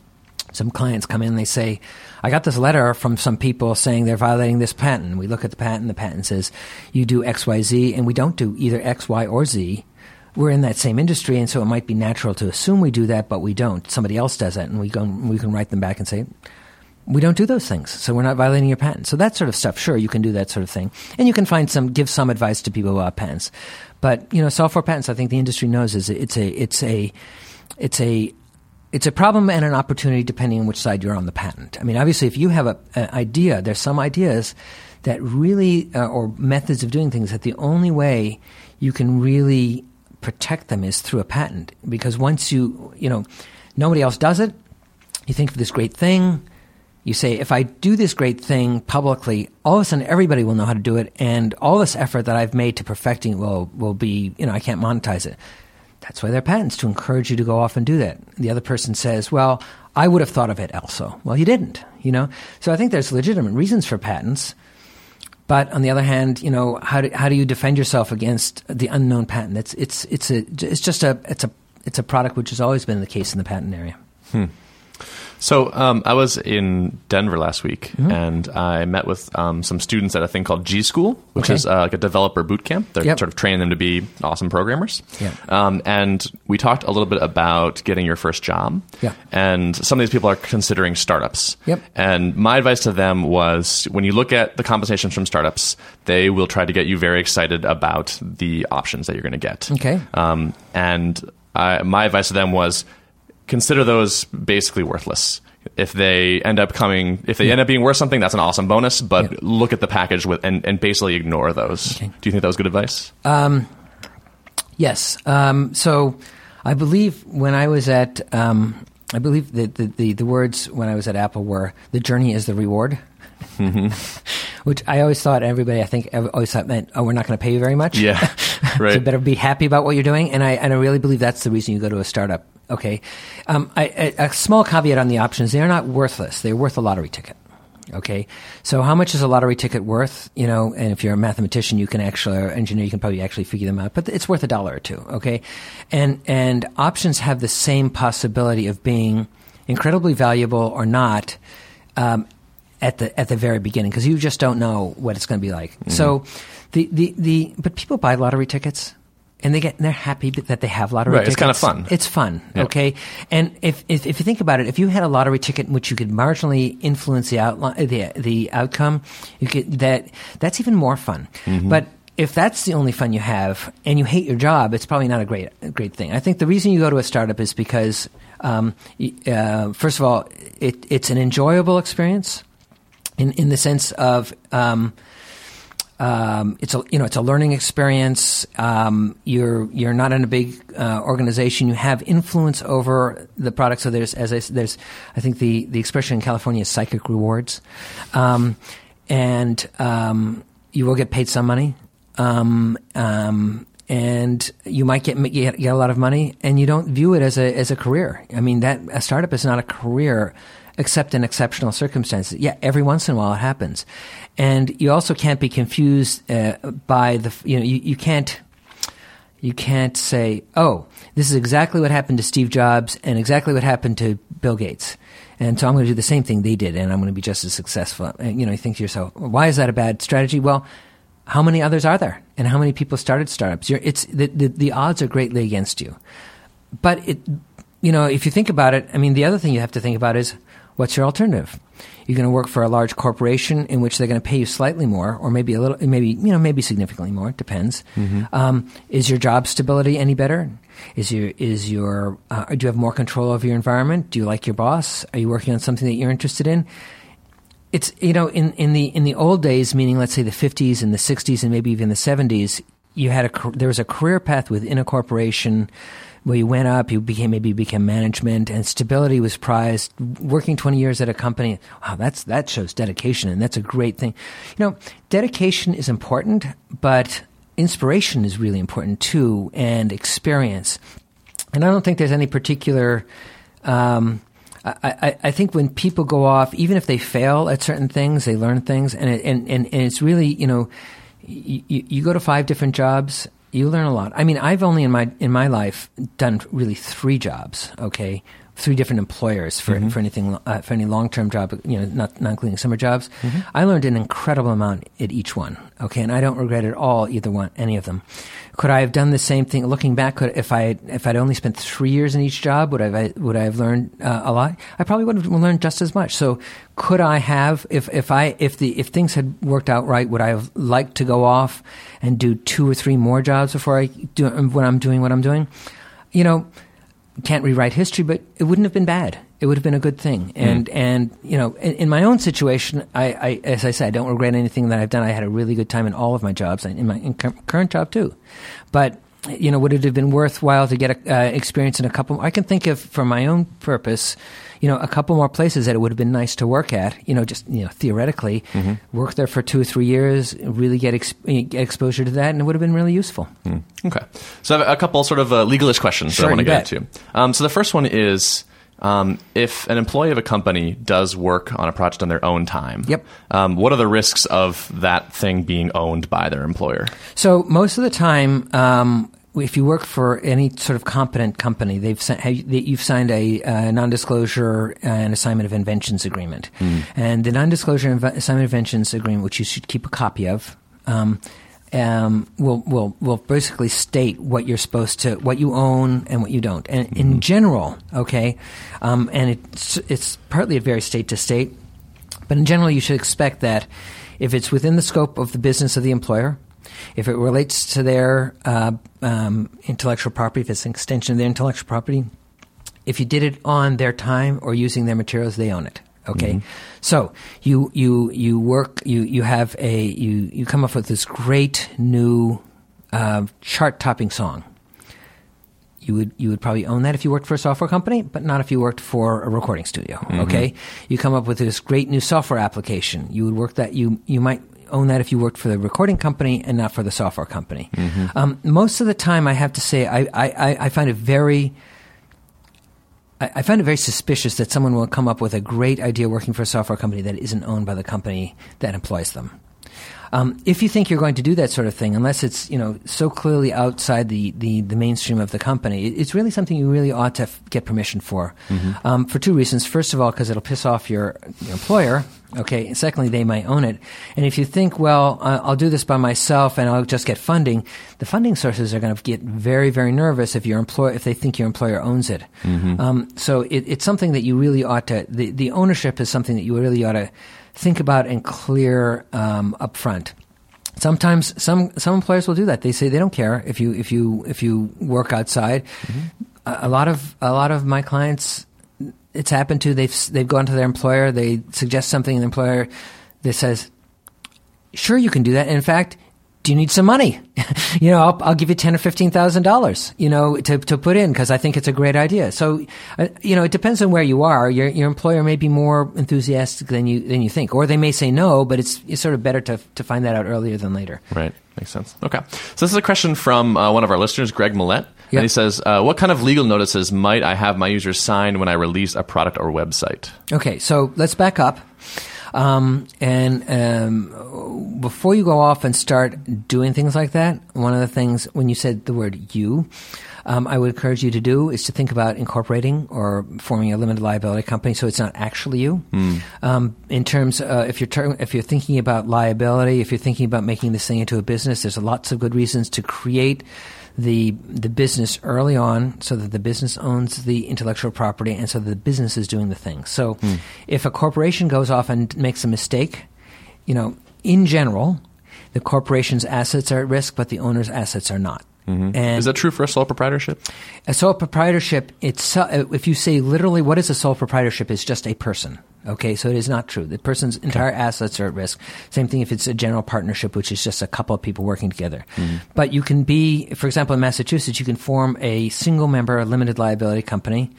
some clients come in and they say, I got this letter from some people saying they're violating this patent. We look at the patent, the patent says you do X, Y, Z, and we don't do either X, Y, or Z. We're in that same industry, and so it might be natural to assume we do that, but we don't. Somebody else does it, and we go, we can write them back and say, we don't do those things, so we're not violating your patent. So that sort of stuff, sure, you can do that sort of thing, and you can find some, give some advice to people about patents. But you know, software patents, I think the industry knows is it's a, it's a, it's a it's a problem and an opportunity depending on which side you're on the patent. I mean, obviously, if you have an idea, there's some ideas that really, uh, or methods of doing things, that the only way you can really protect them is through a patent. Because once you, you know, nobody else does it, you think of this great thing, you say, if I do this great thing publicly, all of a sudden everybody will know how to do it, and all this effort that I've made to perfecting will, will be, you know, I can't monetize it. That's why there are patents to encourage you to go off and do that. The other person says, well, I would have thought of it also. Well, you didn't, you know? So I think there's legitimate reasons for patents. But on the other hand, you know, how do, how do you defend yourself against the unknown patent? It's, it's, it's, a, it's just a, it's a, it's a product which has always been the case in the patent area.
Hmm. So um, I was in Denver last week,
Mm-hmm.
and I met with um, some students at a thing called G School, which
Okay.
is uh, like a developer boot camp. They're
Yep.
sort of training them to be awesome programmers.
Yeah.
Um, and we talked a little bit about getting your first job.
Yeah.
And some of these people are considering startups.
Yep.
And my advice to them was when you look at the compensations from startups, they will try to get you very excited about the options that you're going to get.
Okay.
Um, and I, my advice to them was consider those basically worthless. If they end up coming, if they end up being worth something, that's an awesome bonus. But
Yeah.
look at the package with and, and basically ignore those.
Okay.
Do you think that was good advice?
Yes. Um, so I believe when I was at, um, I believe the, the, the, the words when I was at Apple were the journey is the reward. Which I always thought everybody, I think, always thought meant, oh, we're not going to pay you very much.
yeah,
so
right.
you better be happy about what you're doing. And I, and I really believe that's the reason you go to a startup. Okay. Um, I, a, a small caveat on the options. They're not worthless. They're worth a lottery ticket. Okay. So how much is a lottery ticket worth? You know, and if you're a mathematician, you can actually, or engineer, you can probably actually figure them out, but it's worth a dollar or two. Okay. And, and options have the same possibility of being incredibly valuable or not. Um, at the at the very beginning because you just don't know what it's going to be like.
Mm-hmm.
So the, the the but people buy lottery tickets and they get they're happy that they have lottery
Right,
tickets.
it's kinda fun.
It's fun,
Yeah.
okay? And if, if if you think about it, if you had a lottery ticket in which you could marginally influence the outline the the outcome, you could that that's even more fun.
Mm-hmm.
But if that's the only fun you have and you hate your job, it's probably not a great a great thing. I think the reason you go to a startup is because um, uh, first of all, it, it's an enjoyable experience in in the sense of um, um, it's a you know it's a learning experience. Um, you're you're not in a big uh, organization. You have influence over the product. So there's as I there's I think the the expression in California is psychic rewards, um, and um, you will get paid some money. Um, um, and you might get, get get a lot of money, and you don't view it as a as a career. I mean, that a startup is not a career, except in exceptional circumstances. Yeah, every once in a while it happens, and you also can't be confused uh, by the you know you, you can't you can't say, oh, this is exactly what happened to Steve Jobs and exactly what happened to Bill Gates. And so I'm going to do the same thing they did, and I'm going to be just as successful. And, you know, you think to yourself, why is that a bad strategy? Well, how many others are there? And how many people started startups? You're, it's, the, the, the odds are greatly against you. But it, you know, if you think about it, I mean, the other thing you have to think about is what's your alternative? You're going to work for a large corporation in which they're going to pay you slightly more, or maybe a little, maybe you know, maybe significantly more. It depends. Um, is your job stability any better? Is your is your uh, do you have more control over your environment? Do you like your boss? Are you working on something that you're interested in? it's you know in, in the in the old days, meaning let's say the 50s and the 60s and maybe even the 70s, you had a there was a career path within a corporation where you went up, you became maybe you became management, and stability was prized. Working 20 years at a company, wow, that's that shows dedication, and that's a great thing. You know, dedication is important, but inspiration is really important too, and experience. And I don't think there's any particular. Um, I, I, I think when people go off, even if they fail at certain things, they learn things, and it, and, and and it's really you know, you, you go to five different jobs, you learn a lot. I mean, I've only in my in my life done really three jobs. Okay, three different employers for for anything uh, for any long term job. You know, not not including summer jobs. I learned an incredible amount at each one. Okay, and I don't regret at all either one, any of them. Could I have done the same thing? Looking back, could, if I if I'd only spent three years in each job, would I would I have learned uh, a lot? I probably would have learned just as much. So, could I have if if I if the if things had worked out right, would I have liked to go off and do two or three more jobs before I do when I'm doing what I'm doing? You know, can't rewrite history, but it wouldn't have been bad. It would have been a good thing. And and you know, in, in my own situation, I, I as I said, I don't regret anything that I've done. I had a really good time in all of my jobs, in my in cur- current job too. But you know, would it have been worthwhile to get a, uh, experience in a couple? I can think of, for my own purpose, you know, a couple more places that it would have been nice to work at. You know, just you know, theoretically, work there for two or three years, really get, ex- get exposure to that, and it would have been really useful.
Okay. So I have a couple sort of uh, legalish questions that I want to get into. Um, so the first one is um, if an employee of a company does work on a project on their own time,
Yep.
um, what are the risks of that thing being owned by their employer?
So most of the time, um, if you work for any sort of competent company, they've you've signed a uh, non-disclosure and assignment of inventions agreement, and the non-disclosure and assignment of inventions agreement, which you should keep a copy of. Um, um, will will will basically state what you're supposed to, what you own and what you don't, and in general, okay, um, and it's it's partly it varies state to state, but in general, you should expect that if it's within the scope of the business of the employer, if it relates to their uh, um, intellectual property, if it's an extension of their intellectual property, if you did it on their time or using their materials, they own it. Okay, so you you you work you you have a you you come up with this great new uh, chart topping song. You would you would probably own that if you worked for a software company, but not if you worked for a recording studio. Okay, you come up with this great new software application. You would work that you you might own that if you worked for the recording company and not for the software company. Um, most of the time, I have to say, I I, I- find it very I, I find it very suspicious that someone will come up with a great idea working for a software company that isn't owned by the company that employs them. Um, if you think you're going to do that sort of thing, unless it's you know so clearly outside the, the, the mainstream of the company, it- it's really something you really ought to f- get permission for. Um, for two reasons. First of all, because it'll piss off your, your employer. Okay. And secondly, they might own it. And if you think, well, uh, I'll do this by myself and I'll just get funding, the funding sources are going to get very, very nervous if your employer if they think your employer owns it. Um, so it, it's something that you really ought to. The, the ownership is something that you really ought to think about and clear um, up front. Sometimes some some employers will do that. They say they don't care if you if you if you work outside. A, a lot of a lot of my clients, it's happened to. They've they've gone to their employer. They suggest something, and the employer that says, "Sure, you can do that." And in fact, do you need some money? you know, I'll, I'll give you ten or fifteen thousand dollars. You know, to to put in because I think it's a great idea. So, uh, you know, it depends on where you are. Your your employer may be more enthusiastic than you than you think, or they may say no. But it's it's sort of better to to find that out earlier than later.
Right. Makes sense. Okay. So this is a question from uh, one of our listeners, Greg Millette.
Yep.
And he says, uh, What kind of legal notices might I have my users sign when I release a product or website?
Okay, so let's back up. Um, and um, before you go off and start doing things like that, one of the things when you said the word you, um, I would encourage you to do is to think about incorporating or forming a limited liability company so it's not actually you. Um, in terms, uh, if you're ter- if you're thinking about liability, if you're thinking about making this thing into a business, there's lots of good reasons to create the the business early on so that the business owns the intellectual property and so that the business is doing the thing. So if a corporation goes off and makes a mistake, you know, in general, the corporation's assets are at risk, but the owner's assets are not. And
Is that true for a sole proprietorship?
a sole proprietorship, it's, uh, if you say literally what is a sole proprietorship, is just a person. Okay, so it is not true. The person's entire assets are at risk. Same thing if it's a general partnership, which is just a couple of people working together. But you can be, for example, in Massachusetts, you can form a single member limited liability company.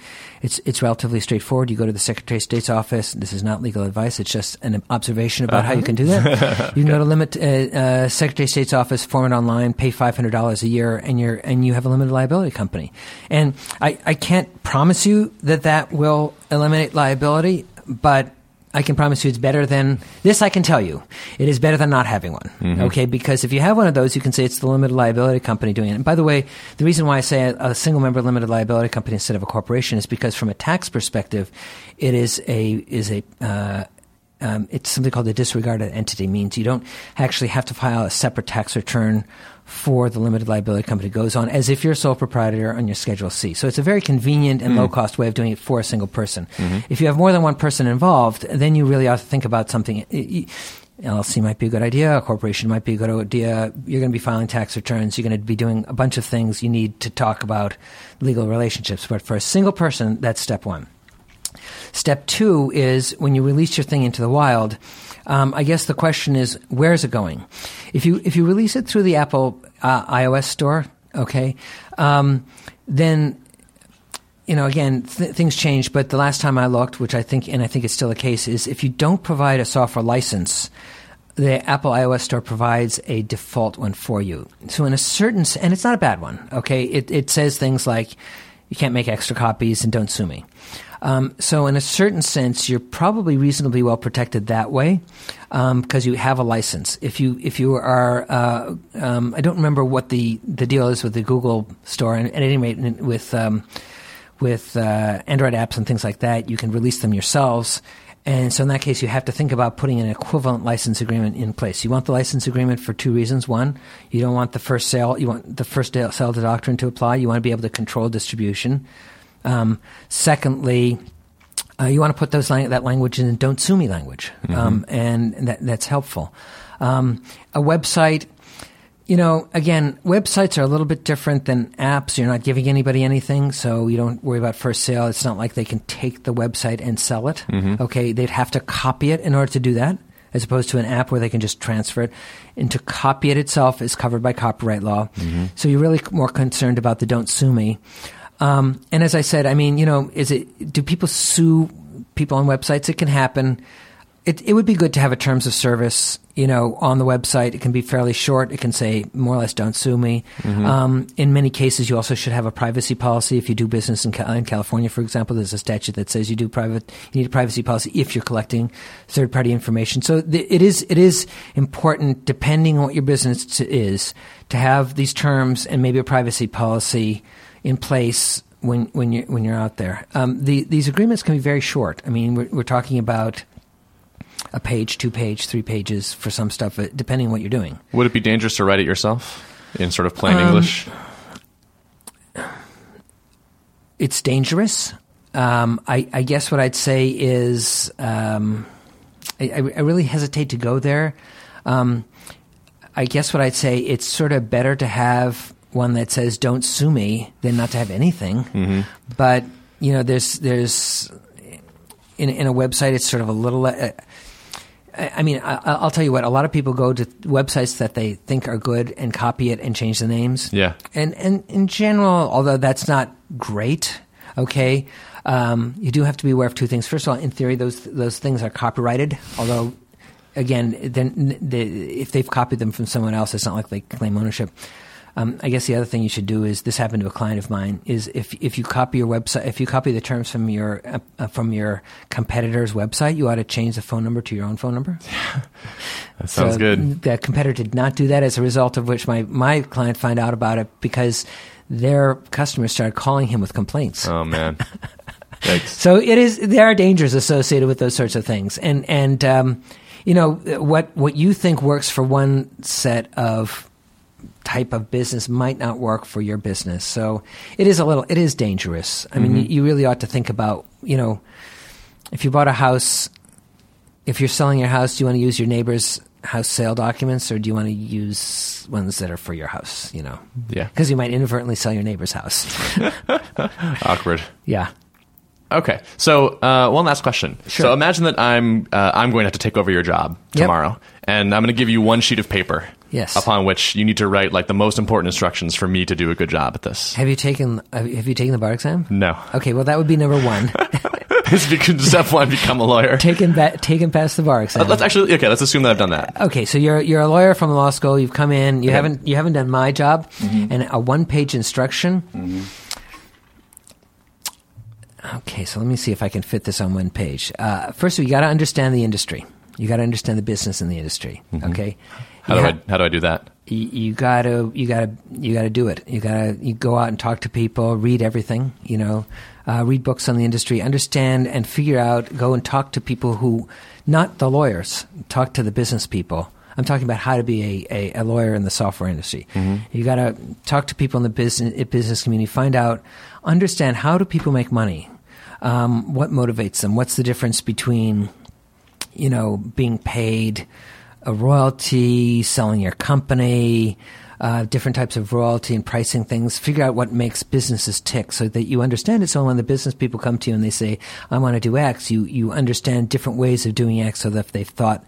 It's it's relatively straightforward. You go to the Secretary of State's office. This is not legal advice. It's just an observation about how you can do that. you can go to limit uh, uh, Secretary of State's office, form it online, pay five hundred dollars a year, and you're and you have a limited liability company. And I, I can't promise you that that will eliminate liability, but I can promise you it's better than this. I can tell you, it is better than not having one. Okay, because if you have one of those, you can say it's the limited liability company doing it. And by the way, the reason why I say a, a single member limited liability company instead of a corporation is because from a tax perspective, it is a is a uh, um, it's something called a disregarded entity. Means you don't actually have to file a separate tax return for the limited liability company. Goes on as if you're a sole proprietor on your Schedule C. So it's a very convenient and hmm. low cost way of doing it for a single person. Mm-hmm. If you have more than one person involved, then you really ought to think about something. LLC might be a good idea. A corporation might be a good idea. You're going to be filing tax returns. You're going to be doing a bunch of things you need to talk about legal relationships. But for a single person, that's step one. Step two is when you release your thing into the wild. Um, I guess the question is, where is it going? If you if you release it through the Apple uh, iOS store, okay, um, then you know again th- things change. But the last time I looked, which I think and I think it's still the case, is if you don't provide a software license, the Apple iOS store provides a default one for you. So in a certain and it's not a bad one. Okay, it it says things like You can't make extra copies, and don't sue me. Um, so, in a certain sense, you're probably reasonably well protected that way because you have a license. If you if you are, uh, um, I don't remember what the, the deal is with the Google Store, and at any rate, with um, with uh, Android apps and things like that, you can release them yourselves. And so, in that case, you have to think about putting an equivalent license agreement in place. You want the license agreement for two reasons. One, you don't want the first sale, you want the first sale to doctrine to apply. You want to be able to control distribution. Um, secondly, uh, you want to put those lang- that language in "Don't sue me" language, um, and that, that's helpful. Um, a website, you know, again, websites are a little bit different than apps. You're not giving anybody anything, so you don't worry about first sale. It's not like they can take the website and sell it. Okay, they'd have to copy it in order to do that, as opposed to an app where they can just transfer it. And to copy it itself is covered by copyright law. So you're really more concerned about the "Don't sue me." Um, and as I said, I mean, you know, is it do people sue people on websites? It can happen. It, it would be good to have a terms of service, you know, on the website. It can be fairly short. It can say more or less, "Don't sue me." Um, in many cases, you also should have a privacy policy. If you do business in, in California, for example, there's a statute that says you do private, you need a privacy policy if you're collecting third-party information. So th- it is it is important, depending on what your business t- is, to have these terms and maybe a privacy policy in place when when you're when you're out there. Um, the, these agreements can be very short. I mean, we're, we're talking about a page, two page, three pages for some stuff, uh, depending on what you're doing.
Would it be dangerous to write it yourself in sort of plain
Um,
English?
It's dangerous. Um, I, I guess what I'd say is um, I, I really hesitate to go there. Um, I guess what I'd say it's sort of better to have one that says "Don't sue me" than not to have anything. But you know, there's there's in in a website, it's sort of a little. Uh, I mean, I, I'll tell you what. A lot of people go to websites that they think are good and copy it and change the names.
Yeah.
And and in general, although that's not great, okay, um, you do have to be aware of two things. First of all, in theory, those those things are copyrighted. Although, again, then the, if they've copied them from someone else, it's not like they claim ownership. Um, I guess the other thing you should do is this happened to a client of mine is if if you copy your website if you copy the terms from your uh, uh, from your competitor's website you ought to change the phone number to your own phone number.
That sounds
So
good.
The competitor did not do that, as a result of which my, my client found out about it because their customers started calling him with complaints.
Oh man.
So it is there are dangers associated with those sorts of things, and and um, you know what what you think works for one set of type of business might not work for your business. So it is a little it is dangerous. I mean, you, you really ought to think about you know if you bought a house, if you're selling your house, do you want to use your neighbor's house sale documents or do you want to use ones that are for your house? You know,
Yeah.
because you might inadvertently sell your neighbor's house.
Awkward.
yeah.
Okay, so uh, one last question.
Sure.
So imagine that I'm uh, I'm going to have to take over your job
Yep.
tomorrow, and I'm going to give you one sheet of paper.
Yes.
Upon which you need to write like the most important instructions for me to do a good job at this.
Have you taken Have you taken the bar exam?
No.
Okay, well that would be number one.
Step one, become a lawyer.
taken ba- taken past the bar exam.
Uh, let's actually okay. Let's assume that I've done that.
Okay, so you're you're a lawyer from law school. You've come in. You haven't you haven't done my job, mm-hmm. and a one page instruction. Mm-hmm. Okay, so let me see if I can fit this on one page. Uh, first, you got to understand the industry. You got to understand the business in the industry. Mm-hmm. Okay,
How do
ha-
I how do I do that?
you, you gotta you gotta you gotta do it. You gotta you go out and talk to people read everything you know uh, read books on the industry understand and figure out go and talk to people who not the lawyers talk to the business people. I'm talking about how to be a, a, a lawyer in the software industry. You gotta talk to people in the business business community find out understand how do people make money? Um, what motivates them? What's the difference between you know, being paid a royalty, selling your company, uh, different types of royalty and pricing things. Figure out what makes businesses tick so that you understand it. So when the business people come to you and they say, I want to do X, you, you understand different ways of doing X so that if they've thought,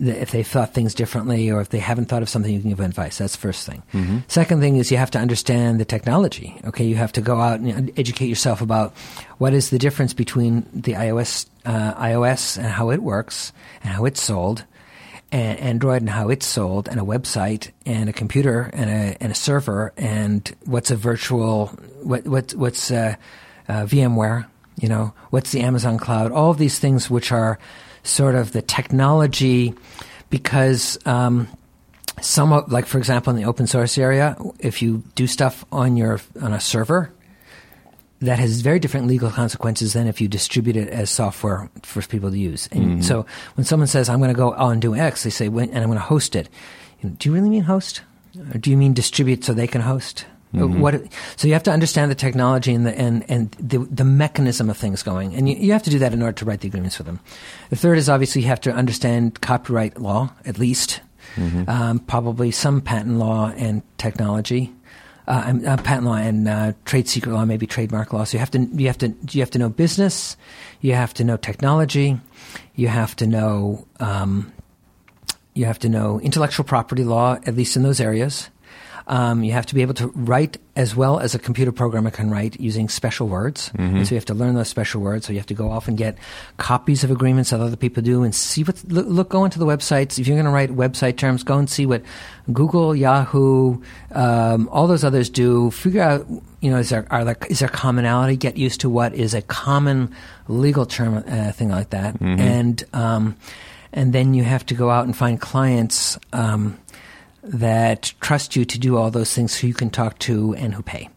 if they've thought things differently or if they haven't thought of something, you can give advice. That's the first thing. Second thing is you have to understand the technology. Okay, you have to go out and educate yourself about what is the difference between the iOS, uh, iOS and how it works and how it's sold, and Android and how it's sold, and a website, and a computer, and a and a server, and what's a virtual, what what what's uh, VMware, you know, what's the Amazon cloud, all of these things which are sort of the technology, because. Um, some like for example in the open source area if you do stuff on your on a server that has very different legal consequences than if you distribute it as software for people to use. And mm-hmm. so when someone says i'm going to go on do x they say when, and i'm going to host it. Do you really mean host? Or do you mean distribute so they can host? Mm-hmm. What so you have to understand the technology and the and, and the the mechanism of things going. And you, you have to do that in order to write the agreements for them. The third is obviously you have to understand copyright law at least. Mm-hmm. Um, probably some patent law and technology, uh, uh, patent law and uh, trade secret law, maybe trademark law. So you have to you have to you have to know business, you have to know technology, you have to know um, you have to know intellectual property law, at least in those areas. Um, you have to be able to write as well as a computer programmer can write using special words. And so you have to learn those special words. So you have to go off and get copies of agreements that other people do and see what, look, look go into the websites. If you're going to write website terms, go and see what Google, Yahoo, um, all those others do. Figure out, you know, is there, are there, is there commonality? Get used to what is a common legal term, uh, thing like that. And, um, and then you have to go out and find clients, um, that trust you to do all those things who you can talk to and who pay.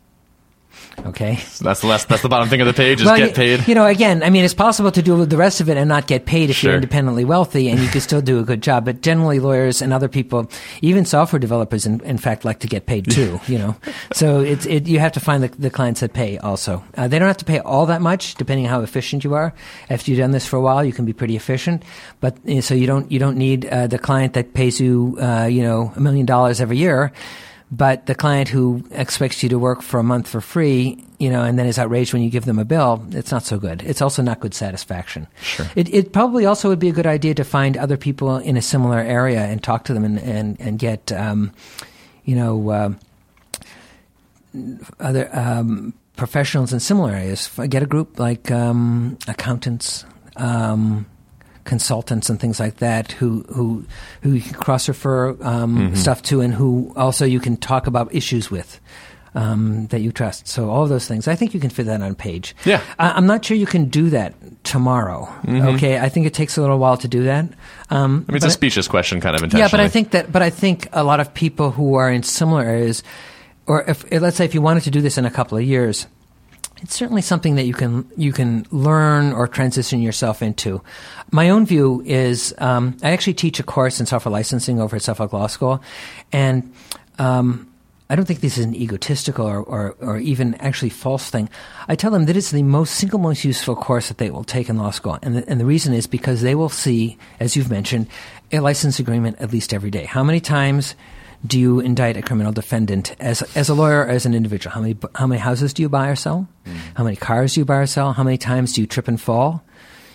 Okay.
So that's the last, that's the bottom thing of the page is
Well,
get
you-
paid.
You know, again, I mean, it's possible to do the rest of it and not get paid if
Sure.
you're independently wealthy, and you can still do a good job. But generally, lawyers and other people, even software developers, in, in fact, like to get paid too. you know, so it's it, you have to find the, the clients that pay. Also, uh, they don't have to pay all that much, depending on how efficient you are. After you've done this for a while, you can be pretty efficient. But uh, so you don't you don't need uh, the client that pays you uh, you know a million dollars every year. But the client who expects you to work for a month for free, you know, and then is outraged when you give them a bill, it's not so good. It's also not good satisfaction.
Sure.
It, it probably also would be a good idea to find other people in a similar area and talk to them and, and, and get, um, you know, uh, other um, professionals in similar areas. Get a group like um, accountants, um, consultants, and things like that who who who you can cross refer um,
Mm-hmm.
stuff to, and who also you can talk about issues with. Um, that you trust. So all of those things. I think you can fit that on page.
Yeah. Mm-hmm.
I, I'm not sure you can do that tomorrow. Okay. I think it takes a little while to do that. Um,
I mean, it's a specious question, kind of
yeah, but I think that, but I think a lot of people who are in similar areas, or if let's say if you wanted to do this in a couple of years, it's certainly something that you can you can learn or transition yourself into. My own view is um, I actually teach a course in software licensing over at Suffolk Law School, and um, I don't think this is an egotistical or, or, or even actually false thing. I tell them that it's the most single most useful course that they will take in law school, and the, and the reason is because they will see, as you've mentioned, a license agreement at least every day. How many times? Do you indict a criminal defendant as as a lawyer or as an individual? How many how many houses do you buy or sell? Mm. How many cars do you buy or sell? How many times do you trip and fall?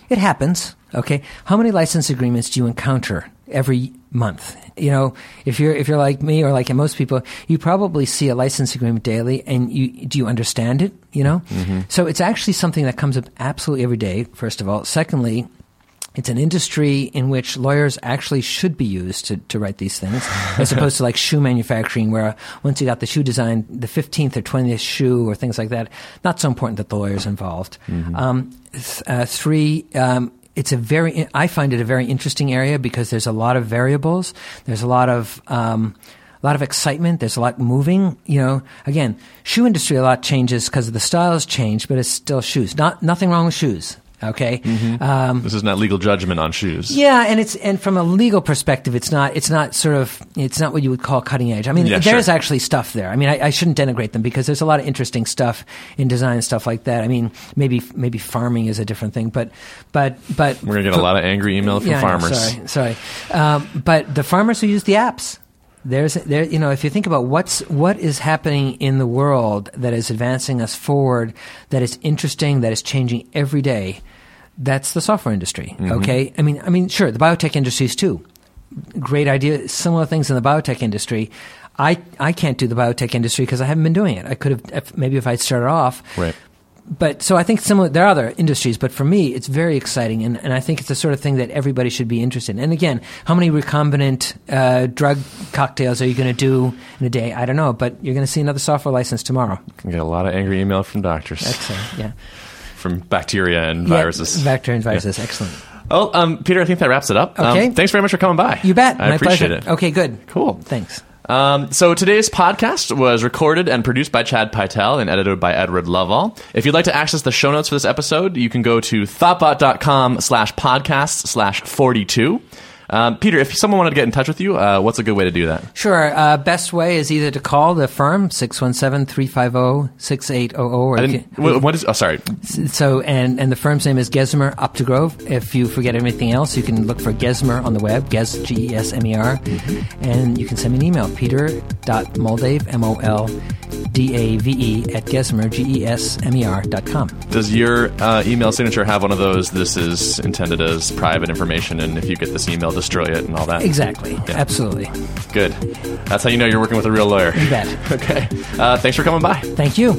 It happens. Okay. How many license agreements do you encounter every month? You know, if you're if you're like me or like most people, you probably see a license agreement daily, and you do you understand it? You know, mm-hmm. so it's actually something that comes up absolutely every day. First of all, secondly, it's an industry in which lawyers actually should be used to, to write these things, as opposed to like shoe manufacturing, where once you got the shoe design, the 15th or 20th shoe or things like that, not so important that the lawyer's involved. Um, th- uh, three, um, it's a very, I find it a very interesting area because there's a lot of variables. There's a lot of, um, a lot of excitement. There's a lot moving. You know, again, shoe industry a lot changes because the styles change, but it's still shoes. Not nothing wrong with shoes. Okay. Um,
this is not legal judgment on shoes.
yeah, and it's and from a legal perspective, it's not it's not sort of it's not what you would call cutting edge. I mean,
Yeah,
there's
sure.
actually stuff there. I mean, I, I shouldn't denigrate them because there's a lot of interesting stuff in design and stuff like that. I mean, maybe maybe farming is a different thing, but but but
We're gonna get a lot of angry email from
yeah,
farmers.
sorry, sorry. Um, but the farmers who use the apps, there's there. You know, if you think about what's what is happening in the world that is advancing us forward, that is interesting, that is changing every day, that's the software industry.
Mm-hmm.
Okay, I mean, I mean, sure, the biotech industries too. Great idea. Similar things in the biotech industry. I I can't do the biotech industry because I haven't been doing it. I could have maybe if I'd started off
Right.
But so I think similar. There are other industries, but for me, it's very exciting, and, and I think it's the sort of thing that everybody should be interested in. And again, how many recombinant uh, drug cocktails are you going to do in a day? I don't know, but you're going to see another software license tomorrow.
You get a lot of angry email from doctors,
Excellent. Yeah.
from bacteria and viruses.
Yeah, bacteria and viruses. Excellent.
Well, um, Peter, I think that wraps it up. Um,
Okay.
thanks very much for coming by.
You bet.
I
My
appreciate
pleasure.
it.
Okay. Good.
Cool.
Thanks.
Um, so today's podcast was recorded and produced by Chad Pytel and edited by Edward Lovell. If you'd like to access the show notes for this episode, you can go to thoughtbot.com slash podcast slash 42. Um, Peter, if someone wanted to get in touch with you, uh, what's a good way to do that?
Sure. Uh, best way is either to call the firm 617-350-6800 or
I
you
didn't,
can-
what, what is, oh, sorry.
So, and, and the firm's name is Gesmer Updegrove. If you forget everything else, you can look for Gesmer on the web, Ges, G-E-S-M-E-R, and you can send me an email, peter.moldave, M-O-L-D-A-V-E, at Gesmer, G-E-S-M-E-R dot com.
Does your uh, email signature have one of those, this is intended as private information, and if you get this email, destroy it and all that?
Exactly. Absolutely.
Good. That's how you know you're working with a real lawyer.
You bet.
Okay. Uh, thanks for coming by.
Thank you.